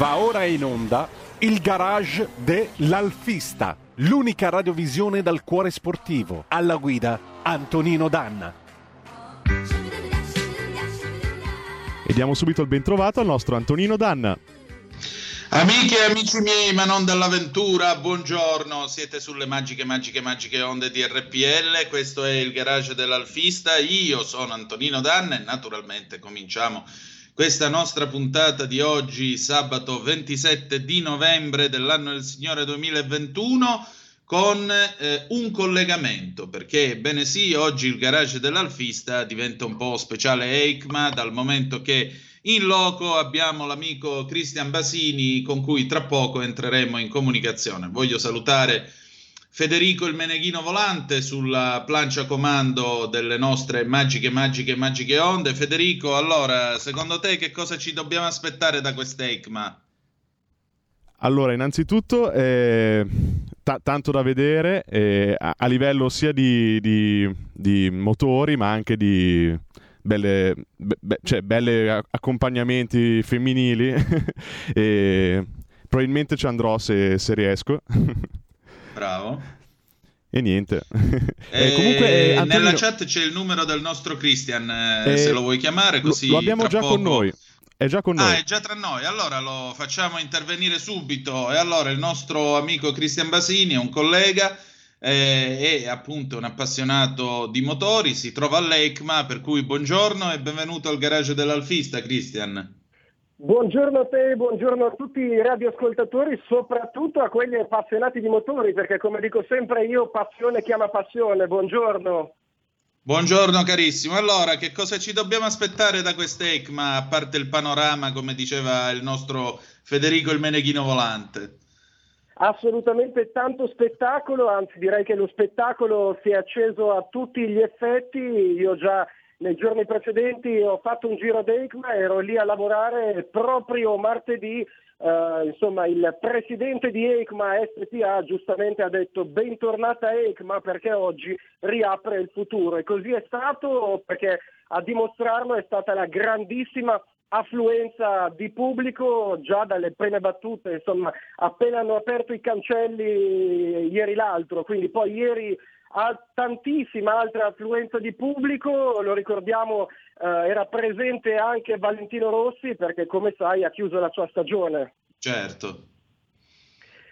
Va ora in onda il garage dell'Alfista, l'unica radiovisione dal cuore sportivo. Alla guida Antonino Danna. E diamo subito il bentrovato al nostro Antonino Danna. Amiche e amici miei, ma non dell'avventura, buongiorno, siete sulle magiche, magiche, magiche onde di RPL, questo è il garage dell'Alfista, io sono Antonino Danna e naturalmente cominciamo questa nostra puntata di oggi, sabato 27 di novembre dell'anno del Signore 2021, con eh, un collegamento, perché bene sì, oggi il garage dell'Alfista diventa un po' speciale EICMA, dal momento che in loco abbiamo l'amico Cristian Basini con cui tra poco entreremo in comunicazione. Voglio salutare Federico il Meneghino Volante sulla plancia comando delle nostre magiche, magiche, magiche onde. Federico, allora, secondo te che cosa ci dobbiamo aspettare da quest'ECMA? Allora, innanzitutto, eh, t- tanto da vedere eh, a-, a, livello sia di, di, di motori, ma anche di, belle, be, cioè, belle accompagnamenti femminili e probabilmente ci andrò se, se riesco. Bravo. E niente. Eh, e comunque, eh, Antonino... Nella chat c'è il numero del nostro Christian, eh, se lo vuoi chiamare così. Lo abbiamo già poco... con noi. È già con noi. Ah, è già tra noi. Allora lo facciamo intervenire subito. E allora il nostro amico Christian Basini è un collega eh, è appunto un appassionato di motori, si trova all'ECMA, per cui buongiorno e benvenuto al garage dell'Alfista, Christian. Buongiorno a te, buongiorno a tutti i radioascoltatori, soprattutto a quelli appassionati di motori, perché come dico sempre io, passione chiama passione. Buongiorno. Buongiorno carissimo. Allora, che cosa ci dobbiamo aspettare da quest'ECMA, a parte il panorama, come diceva il nostro Federico il Meneghino Volante? assolutamente tanto spettacolo, anzi direi che lo spettacolo si è acceso a tutti gli effetti, io già nei giorni precedenti ho fatto un giro ad EICMA, ero lì a lavorare proprio martedì, eh, insomma il presidente di EICMA SPA giustamente ha detto bentornata EICMA perché oggi riapre il futuro. E così è stato perché a dimostrarlo è stata la grandissima affluenza di pubblico già dalle prime battute, insomma, appena hanno aperto i cancelli ieri l'altro, quindi poi ieri tantissima altra affluenza di pubblico, lo ricordiamo eh, era presente anche Valentino Rossi perché come sai ha chiuso la sua stagione. Certo.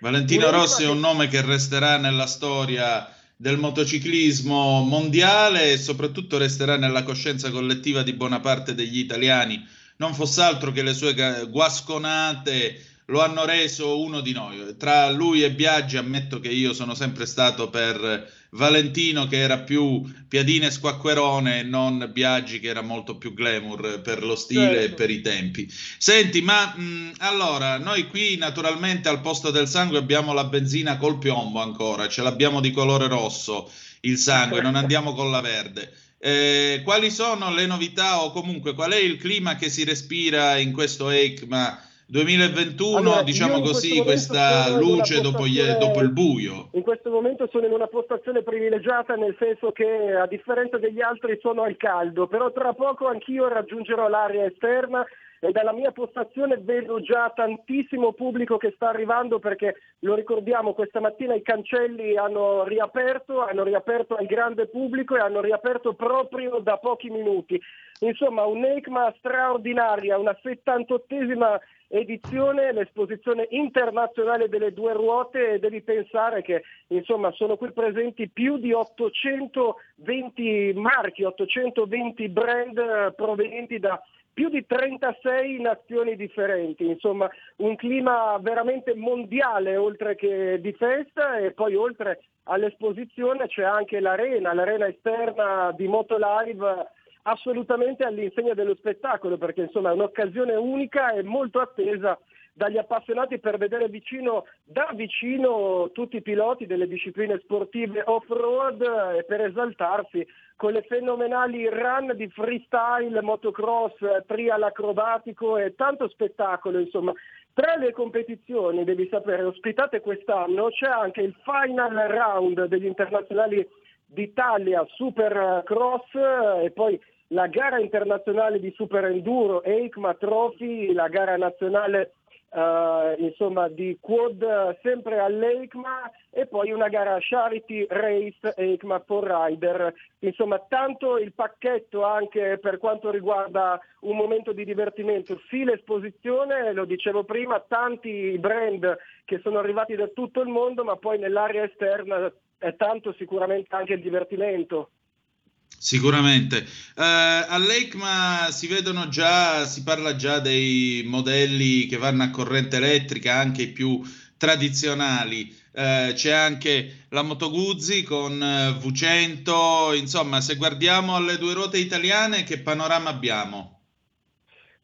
Valentino Rossi è un nome che resterà nella storia del motociclismo mondiale e soprattutto resterà nella coscienza collettiva di buona parte degli italiani non fosse altro che le sue guasconate lo hanno reso uno di noi. Tra lui e Biaggi ammetto che io sono sempre stato per Valentino che era più piadine e squacquerone e non Biaggi che era molto più glamour per lo stile certo. e per i tempi. Senti, ma mh, allora, noi qui naturalmente al posto del sangue abbiamo la benzina col piombo ancora, ce l'abbiamo di colore rosso il sangue, non andiamo con la verde. Eh, quali sono le novità o comunque qual è il clima che si respira in questo ECMA 2021, allora, diciamo così, questa luce dopo, dopo, il buio? In questo momento sono in una postazione privilegiata nel senso che a differenza degli altri sono al caldo, però tra poco anch'io raggiungerò l'area esterna e dalla mia postazione vedo già tantissimo pubblico che sta arrivando perché lo ricordiamo questa mattina i cancelli hanno riaperto, hanno riaperto al grande pubblico e hanno riaperto proprio da pochi minuti. Insomma un'ECMA straordinaria, una 78esima edizione, l'esposizione internazionale delle due ruote e devi pensare che insomma sono qui presenti più di 820 marchi, 820 brand provenienti da più di 36 nazioni differenti, insomma un clima veramente mondiale oltre che di festa. E poi oltre all'esposizione c'è anche l'arena, l'arena esterna di Motolive assolutamente all'insegna dello spettacolo perché insomma è un'occasione unica e molto attesa dagli appassionati per vedere vicino, da vicino tutti i piloti delle discipline sportive off-road e per esaltarsi con le fenomenali run di freestyle, motocross, trial acrobatico e tanto spettacolo, insomma. Tra le competizioni, devi sapere, ospitate quest'anno c'è anche il final round degli internazionali d'Italia Supercross e poi la gara internazionale di Super Enduro EICMA Trophy, la gara nazionale Uh, insomma di quad sempre all'EICMA e poi una gara Charity Race EICMA for Rider. Insomma, tanto il pacchetto anche per quanto riguarda un momento di divertimento, sì l'esposizione, lo dicevo prima, tanti brand che sono arrivati da tutto il mondo, ma poi nell'area esterna è tanto sicuramente anche il divertimento. Sicuramente. Uh, All'ECMA si vedono già, si parla già dei modelli che vanno a corrente elettrica, anche i più tradizionali. Uh, c'è anche la Moto Guzzi con uh, V100, insomma, se guardiamo alle due ruote italiane, che panorama abbiamo?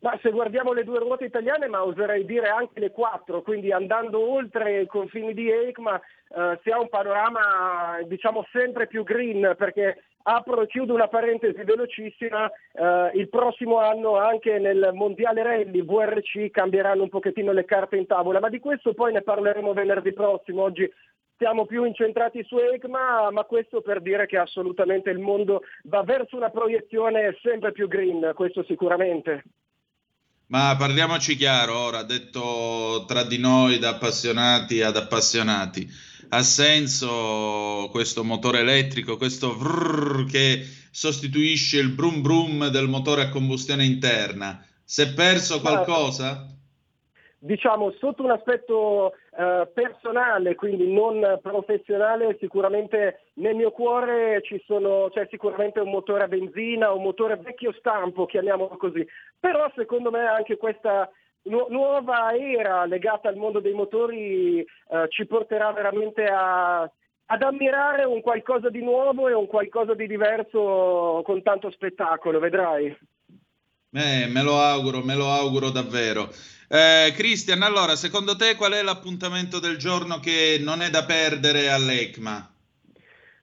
Ma se guardiamo le due ruote italiane, ma oserei dire anche le quattro, quindi andando oltre i confini di EICMA, eh, si ha un panorama diciamo sempre più green perché apro e chiudo una parentesi velocissima, eh, il prossimo anno anche nel Mondiale Rally VRC cambieranno un pochettino le carte in tavola, ma di questo poi ne parleremo venerdì prossimo. Oggi siamo più incentrati su ECMA, ma questo per dire che assolutamente il mondo va verso una proiezione sempre più green, questo sicuramente. Ma parliamoci chiaro ora, detto tra di noi da appassionati ad appassionati ha senso questo motore elettrico, questo vrrr che sostituisce il brum brum del motore a combustione interna. Si è perso qualcosa? Diciamo, sotto un aspetto eh, personale, quindi non professionale, sicuramente nel mio cuore ci sono, c'è sicuramente un motore a benzina, un motore vecchio stampo, chiamiamolo così. Però secondo me anche questa nu- nuova era legata al mondo dei motori eh, ci porterà veramente a, ad ammirare un qualcosa di nuovo e un qualcosa di diverso con tanto spettacolo, vedrai. Eh, me lo auguro, me lo auguro davvero. Eh, Cristian, allora, secondo te qual è l'appuntamento del giorno che non è da perdere all'ECMA?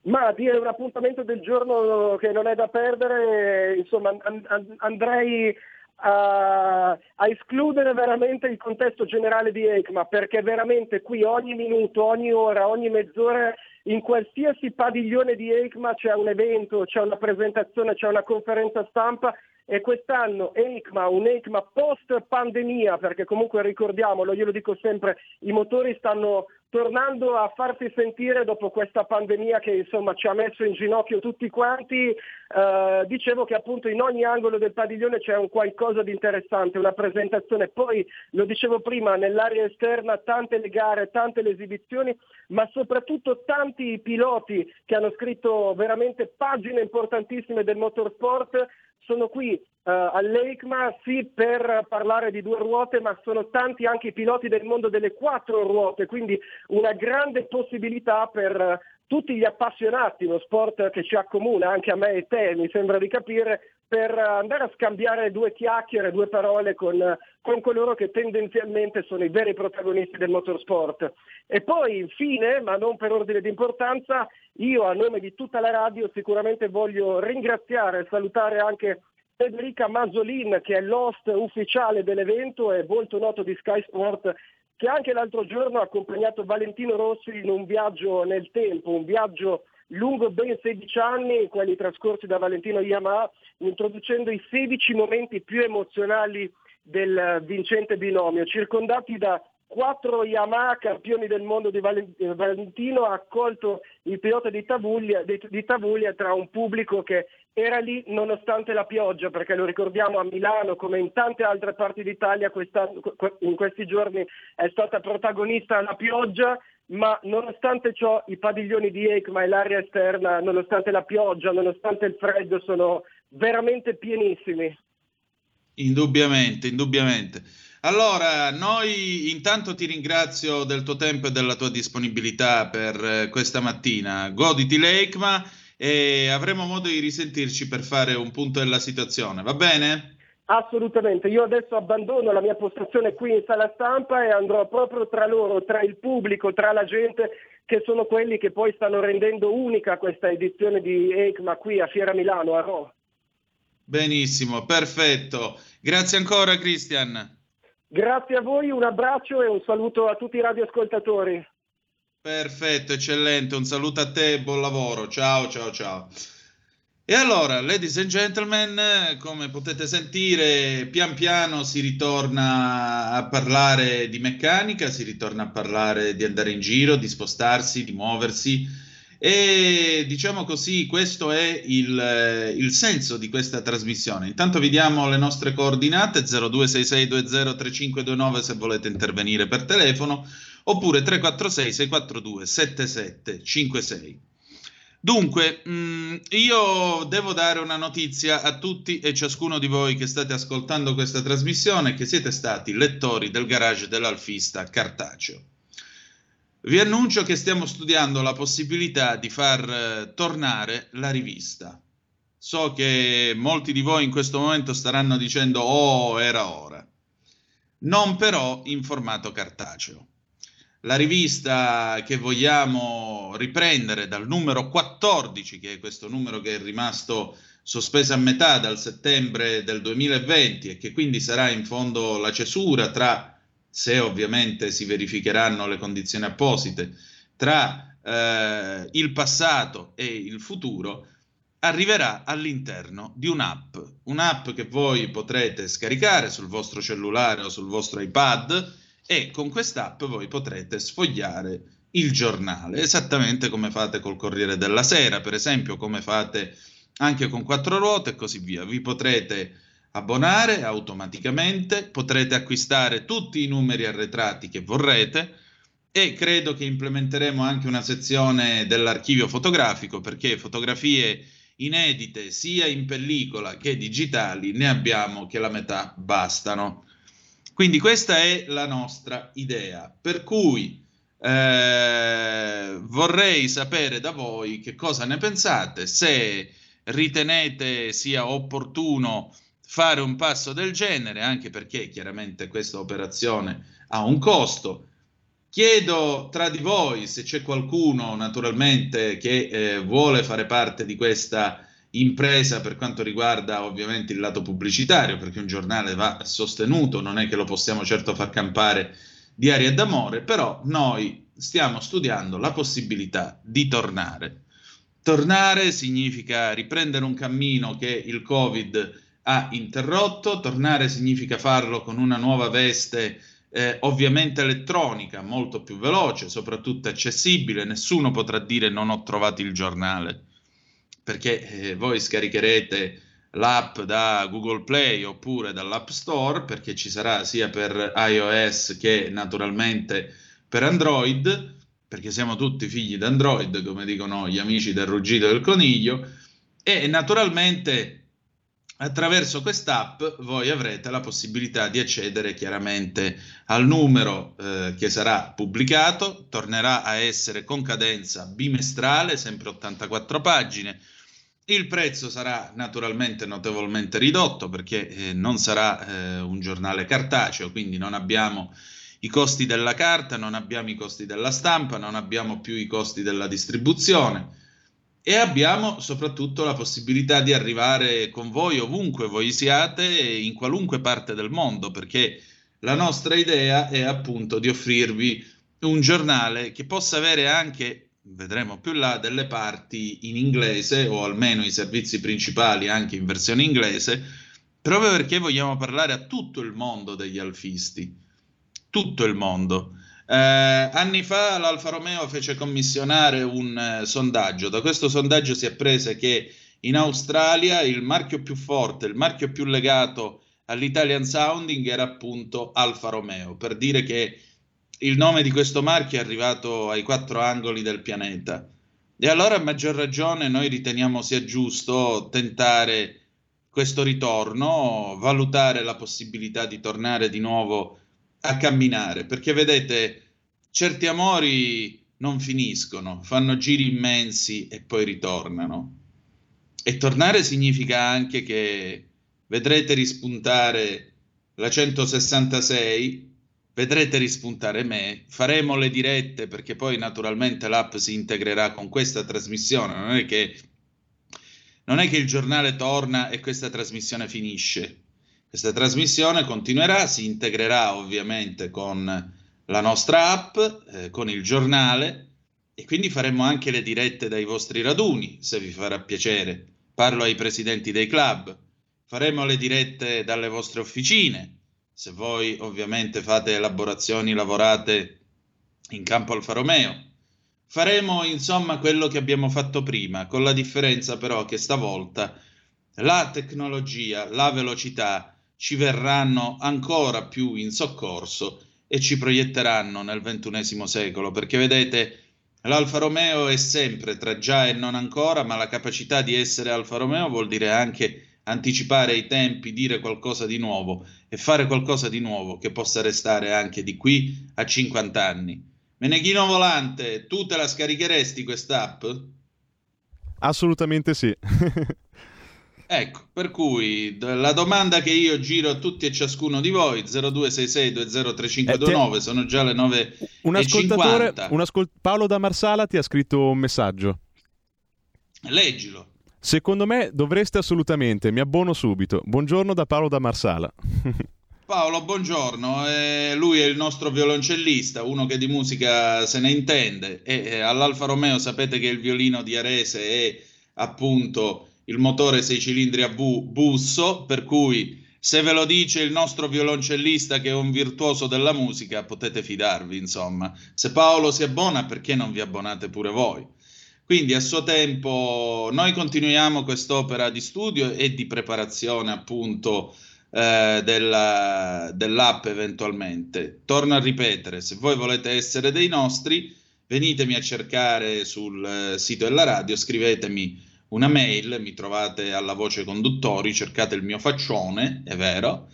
Ma dire un appuntamento del giorno che non è da perdere, insomma, and- andrei a, a, escludere veramente il contesto generale di ECMA, perché veramente qui ogni minuto, ogni ora, ogni mezz'ora, in qualsiasi padiglione di ECMA c'è un evento, c'è una presentazione, c'è una conferenza stampa e quest'anno EICMA, un EICMA post pandemia, perché comunque ricordiamolo, io lo dico sempre, i motori stanno tornando a farsi sentire dopo questa pandemia che insomma ci ha messo in ginocchio tutti quanti, eh, dicevo che appunto in ogni angolo del padiglione c'è un qualcosa di interessante, una presentazione, poi lo dicevo prima, nell'area esterna tante le gare, tante le esibizioni, ma soprattutto tanti piloti che hanno scritto veramente pagine importantissime del motorsport sono qui uh, all'EICMA sì per parlare di due ruote, ma sono tanti anche i piloti del mondo delle quattro ruote, quindi una grande possibilità per uh, tutti gli appassionati, uno sport che ci accomuna anche a me e te, mi sembra di capire, per andare a scambiare due chiacchiere, due parole con, con, coloro che tendenzialmente sono i veri protagonisti del motorsport. E poi infine, ma non per ordine di importanza, io a nome di tutta la radio sicuramente voglio ringraziare e salutare anche Federica Mazzolin che è l'host ufficiale dell'evento e molto noto di Sky Sport che anche l'altro giorno ha accompagnato Valentino Rossi in un viaggio nel tempo, un viaggio lungo ben 16 anni, quelli trascorsi da Valentino Yamaha, introducendo i 16 momenti più emozionali del vincente binomio, circondati da quattro Yamaha campioni del mondo di Valentino, ha accolto il pilota di Tavuglia, di, di Tavuglia tra un pubblico che era lì nonostante la pioggia, perché lo ricordiamo a Milano come in tante altre parti d'Italia in questi giorni è stata protagonista la pioggia, ma nonostante ciò i padiglioni di ECMA e l'area esterna, nonostante la pioggia, nonostante il freddo, sono veramente pienissimi. Indubbiamente, indubbiamente. Allora, noi intanto ti ringrazio del tuo tempo e della tua disponibilità per eh, questa mattina. Goditi l'ECMA e avremo modo di risentirci per fare un punto della situazione, va bene? Assolutamente, io adesso abbandono la mia postazione qui in sala stampa e andrò proprio tra loro, tra il pubblico, tra la gente, che sono quelli che poi stanno rendendo unica questa edizione di ECMA qui a Fiera Milano, a Ro. Benissimo, perfetto. Grazie ancora Cristian. Grazie a voi, un abbraccio e un saluto a tutti i radioascoltatori. Perfetto, eccellente, un saluto a te e buon lavoro. Ciao, ciao, ciao. E allora, ladies and gentlemen, come potete sentire, pian piano si ritorna a parlare di meccanica, si ritorna a parlare di andare in giro, di spostarsi, di muoversi. E diciamo così, questo è il, il senso di questa trasmissione. Intanto vi diamo le nostre coordinate 0266203529 se volete intervenire per telefono oppure 346 642 7756. Dunque, mh, mm, io devo dare una notizia a tutti e ciascuno di voi che state ascoltando questa trasmissione, che siete stati lettori del garage dell'alfista cartaceo. Vi annuncio che stiamo studiando la possibilità di far eh, tornare la rivista. So che molti di voi in questo momento staranno dicendo oh, era ora. Non però in formato cartaceo la rivista che vogliamo riprendere dal numero 14, che è questo numero che è rimasto sospeso a metà dal settembre del 2020 e che quindi sarà in fondo la cesura tra, se ovviamente si verificheranno le condizioni apposite, tra eh, il passato e il futuro, arriverà all'interno di un'app, un'app che voi potrete scaricare sul vostro cellulare o sul vostro iPad e con quest'app voi potrete sfogliare il giornale, esattamente come fate col Corriere della Sera, per esempio, come fate anche con quattro ruote e così via. Vi potrete abbonare automaticamente, potrete acquistare tutti i numeri arretrati che vorrete e credo che implementeremo anche una sezione dell'archivio fotografico perché fotografie inedite sia in pellicola che digitali ne abbiamo che la metà bastano. Quindi questa è la nostra idea, per cui eh, vorrei sapere da voi che cosa ne pensate, se ritenete sia opportuno fare un passo del genere, anche perché chiaramente questa operazione ha un costo. Chiedo tra di voi se c'è qualcuno naturalmente che eh, vuole fare parte di questa impresa per quanto riguarda ovviamente il lato pubblicitario, perché un giornale va sostenuto, non è che lo possiamo certo far campare di aria d'amore, però noi stiamo studiando la possibilità di tornare. Tornare significa riprendere un cammino che il Covid ha interrotto, tornare significa farlo con una nuova veste eh, ovviamente elettronica, molto più veloce, soprattutto accessibile, nessuno potrà dire non ho trovato il giornale perché eh, voi scaricherete l'app da Google Play oppure dall'App Store, perché ci sarà sia per iOS che naturalmente per Android, perché siamo tutti figli d'Android, come dicono gli amici del ruggito del coniglio, e naturalmente attraverso quest'app voi avrete la possibilità di accedere chiaramente al numero eh, che sarà pubblicato, tornerà a essere con cadenza bimestrale, sempre 84 pagine. Il prezzo sarà naturalmente notevolmente ridotto perché eh, non sarà eh, un giornale cartaceo, quindi non abbiamo i costi della carta, non abbiamo i costi della stampa, non abbiamo più i costi della distribuzione e abbiamo soprattutto la possibilità di arrivare con voi ovunque voi siate in qualunque parte del mondo perché la nostra idea è appunto di offrirvi un giornale che possa avere anche vedremo più là delle parti in inglese o almeno i servizi principali anche in versione inglese proprio perché vogliamo parlare a tutto il mondo degli alfisti. Tutto il mondo eh, anni fa l'Alfa Romeo fece commissionare un eh, sondaggio. Da questo sondaggio si apprese che in Australia il marchio più forte, il marchio più legato all'Italian Sounding era appunto Alfa Romeo, per dire che il nome di questo marchio è arrivato ai quattro angoli del pianeta. E allora a maggior ragione noi riteniamo sia giusto tentare questo ritorno, valutare la possibilità di tornare di nuovo a camminare, perché vedete, certi amori non finiscono, fanno giri immensi e poi ritornano. E tornare significa anche che vedrete rispuntare la 166, vedrete rispuntare me, faremo le dirette perché poi naturalmente l'app si integrerà con questa trasmissione, non è che, non è che il giornale torna e questa trasmissione finisce questa trasmissione continuerà, si integrerà ovviamente con la nostra app, eh, con il giornale e quindi faremo anche le dirette dai vostri raduni, se vi farà piacere. parlo ai presidenti dei club, faremo le dirette dalle vostre officine, se voi ovviamente fate elaborazioni, lavorate in campo Alfa Romeo. Faremo insomma quello che abbiamo fatto prima, con la differenza però che stavolta la tecnologia, la velocità ci verranno ancora più in soccorso e ci proietteranno nel ventunesimo secolo, perché vedete, l'Alfa Romeo è sempre tra già e non ancora, ma la capacità di essere Alfa Romeo vuol dire anche anticipare i tempi, dire qualcosa di nuovo e fare qualcosa di nuovo che possa restare anche di qui a 50 anni. Meneghino Volante, tu te la scaricheresti quest'app? Assolutamente sì. ecco, per cui la domanda che io giro a tutti e ciascuno di voi, 0266203529, eh, sono già le 9 un ascoltatore, un ascol- Paolo da Marsala ti ha scritto un messaggio. Leggilo. Secondo me dovreste assolutamente, mi abbono subito. Buongiorno da Paolo da Marsala. Paolo, buongiorno. Eh, lui è il nostro violoncellista, uno che di musica se ne intende. E eh, all'Alfa Romeo sapete che il violino di Arese è appunto il motore 6 cilindri a V busso, per cui se ve lo dice il nostro violoncellista che è un virtuoso della musica, potete fidarvi, insomma. Se Paolo si abbona, perché non vi abbonate pure voi? Quindi a suo tempo noi continuiamo quest'opera di studio e di preparazione appunto eh, della, dell'app eventualmente. Torno a ripetere, se voi volete essere dei nostri, venitemi a cercare sul eh, sito della radio, scrivetemi una mail, mi trovate alla voce conduttori, cercate il mio faccione, è vero,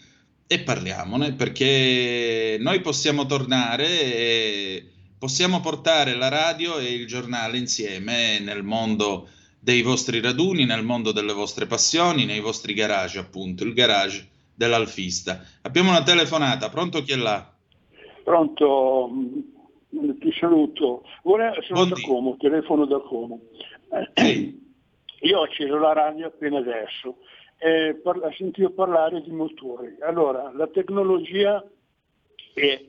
e parliamone perché noi possiamo tornare e possiamo portare la radio e il giornale insieme nel mondo dei vostri raduni, nel mondo delle vostre passioni, nei vostri garage, appunto, il garage dell'alfista. Abbiamo una telefonata, pronto chi è là? Pronto, ti saluto. Ora sono Buon da Como, telefono da Como. Sì. Io ho acceso la radio appena adesso e ho sentito parlare di motori. Allora, la tecnologia è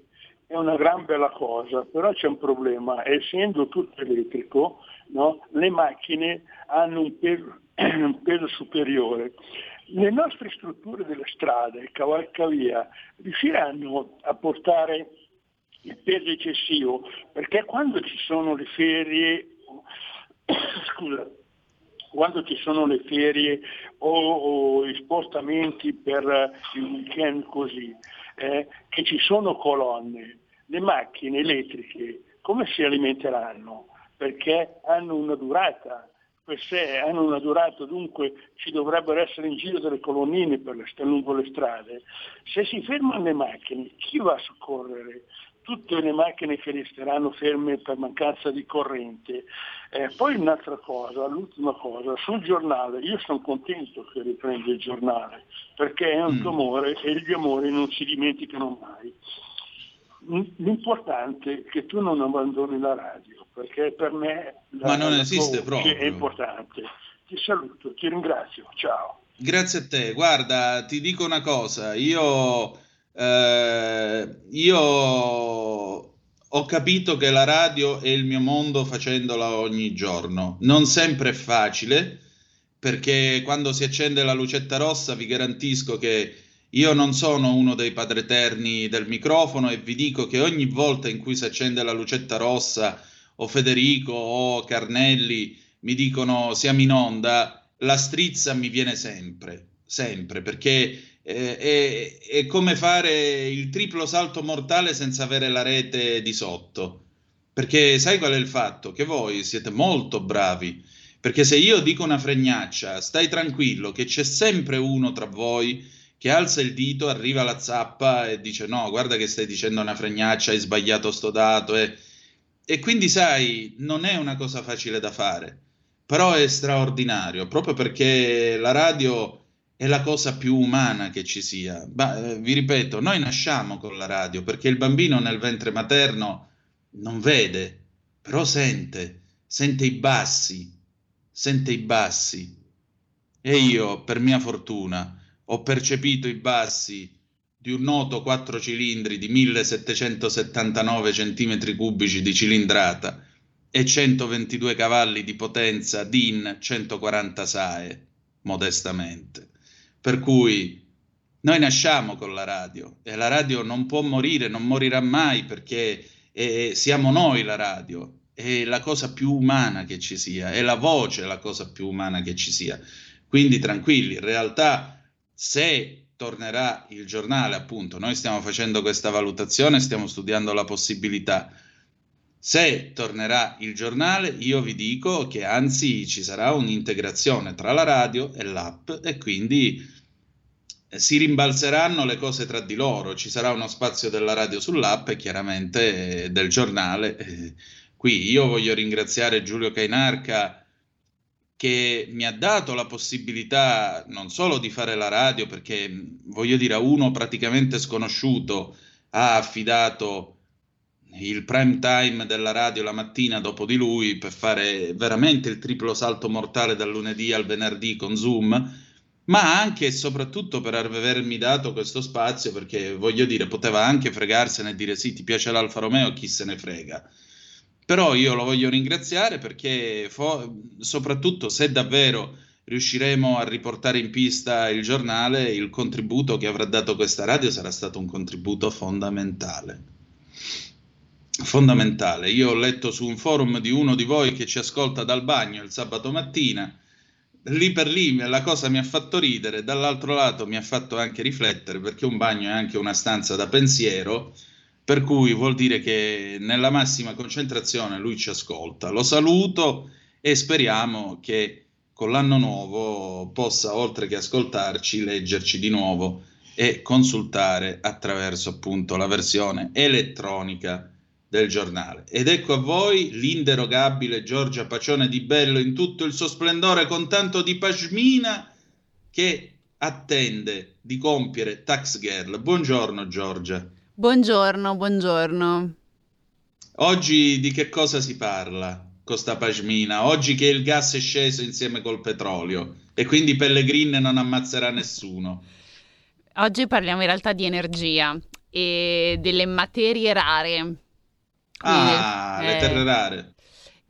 è una gran bella cosa, però c'è un problema, essendo tutto elettrico, no, le macchine hanno un peso, un peso, superiore. Le nostre strutture delle strade, cavalcavia, riusciranno a portare il peso eccessivo, perché quando ci sono le ferie, scusa, quando ci sono le ferie o, o gli spostamenti per il weekend così, eh, che ci sono colonne, le macchine elettriche come si alimenteranno? Perché hanno una durata, queste hanno una durata, dunque ci dovrebbero essere in giro delle colonnine le, lungo le strade. Se si fermano le macchine, chi va a soccorrere? Tutte le macchine che resteranno ferme per mancanza di corrente. Eh, poi un'altra cosa, l'ultima cosa, sul giornale, io sono contento che riprenda il giornale, perché è un mm. tumore e gli amori non si dimenticano mai. L'importante è che tu non abbandoni la radio, perché per me Ma non esiste proprio. è importante. Ti saluto, ti ringrazio, ciao. Grazie a te. Guarda, ti dico una cosa, io, eh, io ho capito che la radio è il mio mondo facendola ogni giorno. Non sempre è facile, perché quando si accende la lucetta rossa vi garantisco che io non sono uno dei padreterni del microfono e vi dico che ogni volta in cui si accende la lucetta rossa o Federico o Carnelli mi dicono siamo in onda, la strizza mi viene sempre, sempre, perché è, è come fare il triplo salto mortale senza avere la rete di sotto. Perché sai qual è il fatto? Che voi siete molto bravi. Perché se io dico una fregnaccia, stai tranquillo che c'è sempre uno tra voi che alza il dito, arriva la zappa e dice no, guarda che stai dicendo una fregnaccia, hai sbagliato sto dato. E, e quindi sai, non è una cosa facile da fare, però è straordinario, proprio perché la radio è la cosa più umana che ci sia. Ma, eh, vi ripeto, noi nasciamo con la radio perché il bambino nel ventre materno non vede, però sente, sente i bassi, sente i bassi. E io, per mia fortuna, ho percepito i bassi di un noto 4 cilindri di 1779 cm cubici di cilindrata e 122 cavalli di potenza DIN 140 SAE. modestamente. Per cui noi nasciamo con la radio e la radio non può morire, non morirà mai perché eh, siamo noi la radio, è la cosa più umana che ci sia, è la voce la cosa più umana che ci sia. Quindi tranquilli, in realtà se tornerà il giornale, appunto, noi stiamo facendo questa valutazione, stiamo studiando la possibilità. Se tornerà il giornale, io vi dico che anzi ci sarà un'integrazione tra la radio e l'app e quindi eh, si rimbalzeranno le cose tra di loro, ci sarà uno spazio della radio sull'app e chiaramente del giornale. Eh, qui io voglio ringraziare Giulio Cainarca che mi ha dato la possibilità non solo di fare la radio, perché voglio dire, a uno praticamente sconosciuto ha affidato il prime time della radio la mattina dopo di lui per fare veramente il triplo salto mortale dal lunedì al venerdì con Zoom ma anche e soprattutto per avermi dato questo spazio, perché voglio dire, poteva anche fregarsene e dire sì, ti piace l'Alfa Romeo, chi se ne frega. Però io lo voglio ringraziare perché fo- soprattutto se davvero riusciremo a riportare in pista il giornale, il contributo che avrà dato questa radio sarà stato un contributo fondamentale. Fondamentale. Io ho letto su un forum di uno di voi che ci ascolta dal bagno il sabato mattina lì per lì la cosa mi ha fatto ridere, dall'altro lato mi ha fatto anche riflettere perché un bagno è anche una stanza da pensiero, per cui vuol dire che nella massima concentrazione lui ci ascolta. Lo saluto e speriamo che con l'anno nuovo possa, oltre che ascoltarci, leggerci di nuovo e consultare attraverso appunto la versione elettronica del giornale. Ed ecco a voi l'inderogabile Giorgia Pacione di Bello in tutto il suo splendore con tanto di pashmina che attende di compiere Tax Girl. Buongiorno Giorgia. Buongiorno, buongiorno. Oggi di che cosa si parla con sta pashmina? Oggi che il gas è sceso insieme col petrolio e quindi Pellegrin non ammazzerà nessuno. Oggi parliamo in realtà di energia e delle materie rare Ah, le terre rare.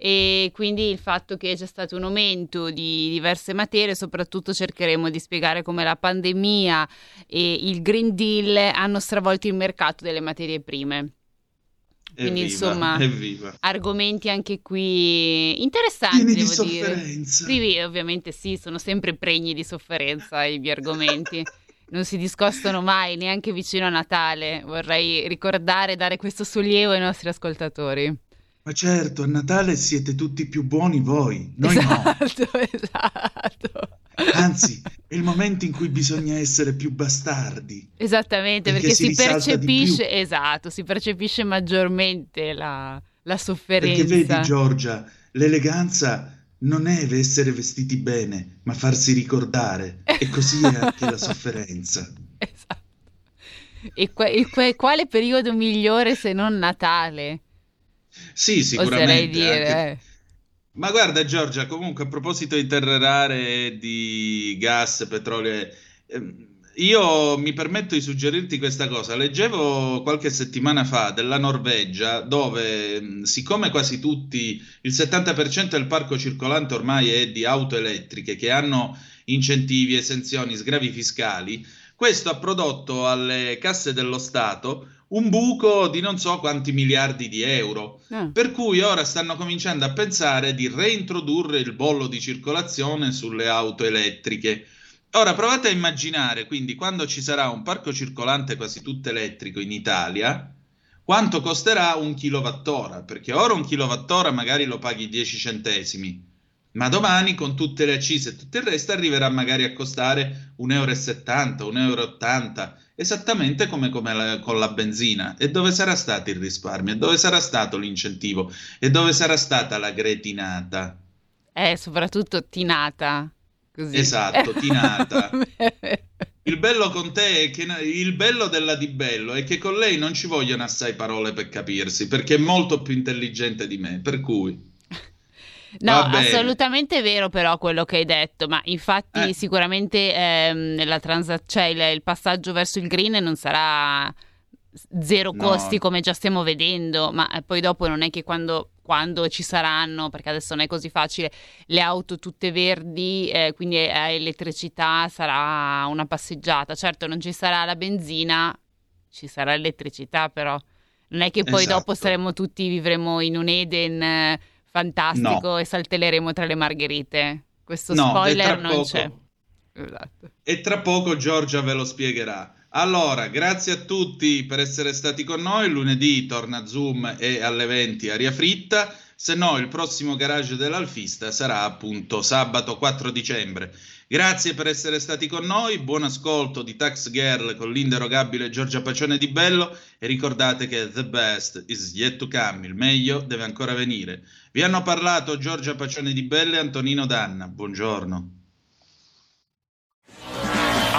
E quindi il fatto che c'è stato un aumento di diverse materie, soprattutto cercheremo di spiegare come la pandemia e il Green Deal hanno stravolto il mercato delle materie prime. Quindi evviva, insomma, evviva. argomenti anche qui interessanti, Pieni di devo dire. sofferenza. Sì, ovviamente sì, sono sempre pregni di sofferenza i miei argomenti. non si discostano mai, neanche vicino a Natale. Vorrei ricordare e dare questo sollievo ai nostri ascoltatori. Ma certo, a Natale siete tutti più buoni voi, noi esatto, esatto. no. Anzi, è il momento in cui bisogna essere più bastardi. Esattamente, Perché perché, si si, percepisce, esatto, si percepisce maggiormente la, la sofferenza. Perché vedi, Giorgia, l'eleganza non è essere vestiti bene, ma farsi ricordare. E così è anche la sofferenza. Esatto. E, que- e que- quale periodo migliore se non Natale? Sì, sicuramente. Oserei dire. anche- eh. Ma guarda Giorgia, comunque a proposito di terre rare, di gas, petrolio, ehm, io mi permetto di suggerirti questa cosa. Leggevo qualche settimana fa della Norvegia, dove siccome quasi tutti, il 70% del parco circolante ormai è di auto elettriche che hanno incentivi, esenzioni, sgravi fiscali, questo ha prodotto alle casse dello Stato un buco di non so quanti miliardi di euro. Ah. Per cui ora stanno cominciando a pensare di reintrodurre il bollo di circolazione sulle auto elettriche. Ora provate a immaginare, quindi, quando ci sarà un parco circolante quasi tutto elettrico in Italia, quanto costerà un kilowattora? Perché ora un kilowattora magari lo paghi 10 centesimi, ma domani con tutte le accise e tutto il resto arriverà magari a costare 1,70 euro, 1,80 euro, esattamente come, come la- con la benzina. E dove sarà stato il risparmio? E dove sarà stato l'incentivo? E dove sarà stata la gretinata? Eh, soprattutto tinata. Così. Esatto, tinata. Il bello con te è che il bello della Di Bello è che con lei non ci vogliono assai parole per capirsi, perché è molto più intelligente di me, per cui No, assolutamente vero però quello che hai detto, ma infatti Eh. sicuramente ehm, la transa- cioè il, il passaggio verso il green non sarà zero costi no. come già stiamo vedendo, ma eh, poi dopo non è che quando, quando, ci saranno, perché adesso non è così facile, le auto tutte verdi, eh, quindi a elettricità sarà una passeggiata. Certo non ci sarà la benzina, ci sarà l'elettricità però. Non è che poi esatto. dopo saremo tutti, vivremo in un Eden eh, fantastico no. e saltelleremo tra le margherite. Questo no, spoiler non poco. c'è. Esatto. E tra poco Giorgia ve lo spiegherà. Allora, grazie a tutti per essere stati con noi. Lunedì torna Zoom e alle 20 aria fritta. Se no, il prossimo garage dell'Alfista sarà appunto sabato 4 dicembre. Grazie per essere stati con noi. Buon ascolto di Tax Girl con l'inderogabile Giorgia Pacione di Bello. E ricordate che the best is yet to come. Il meglio deve ancora venire. Vi hanno parlato Giorgia Pacione di Bello e Antonino Danna. Buongiorno.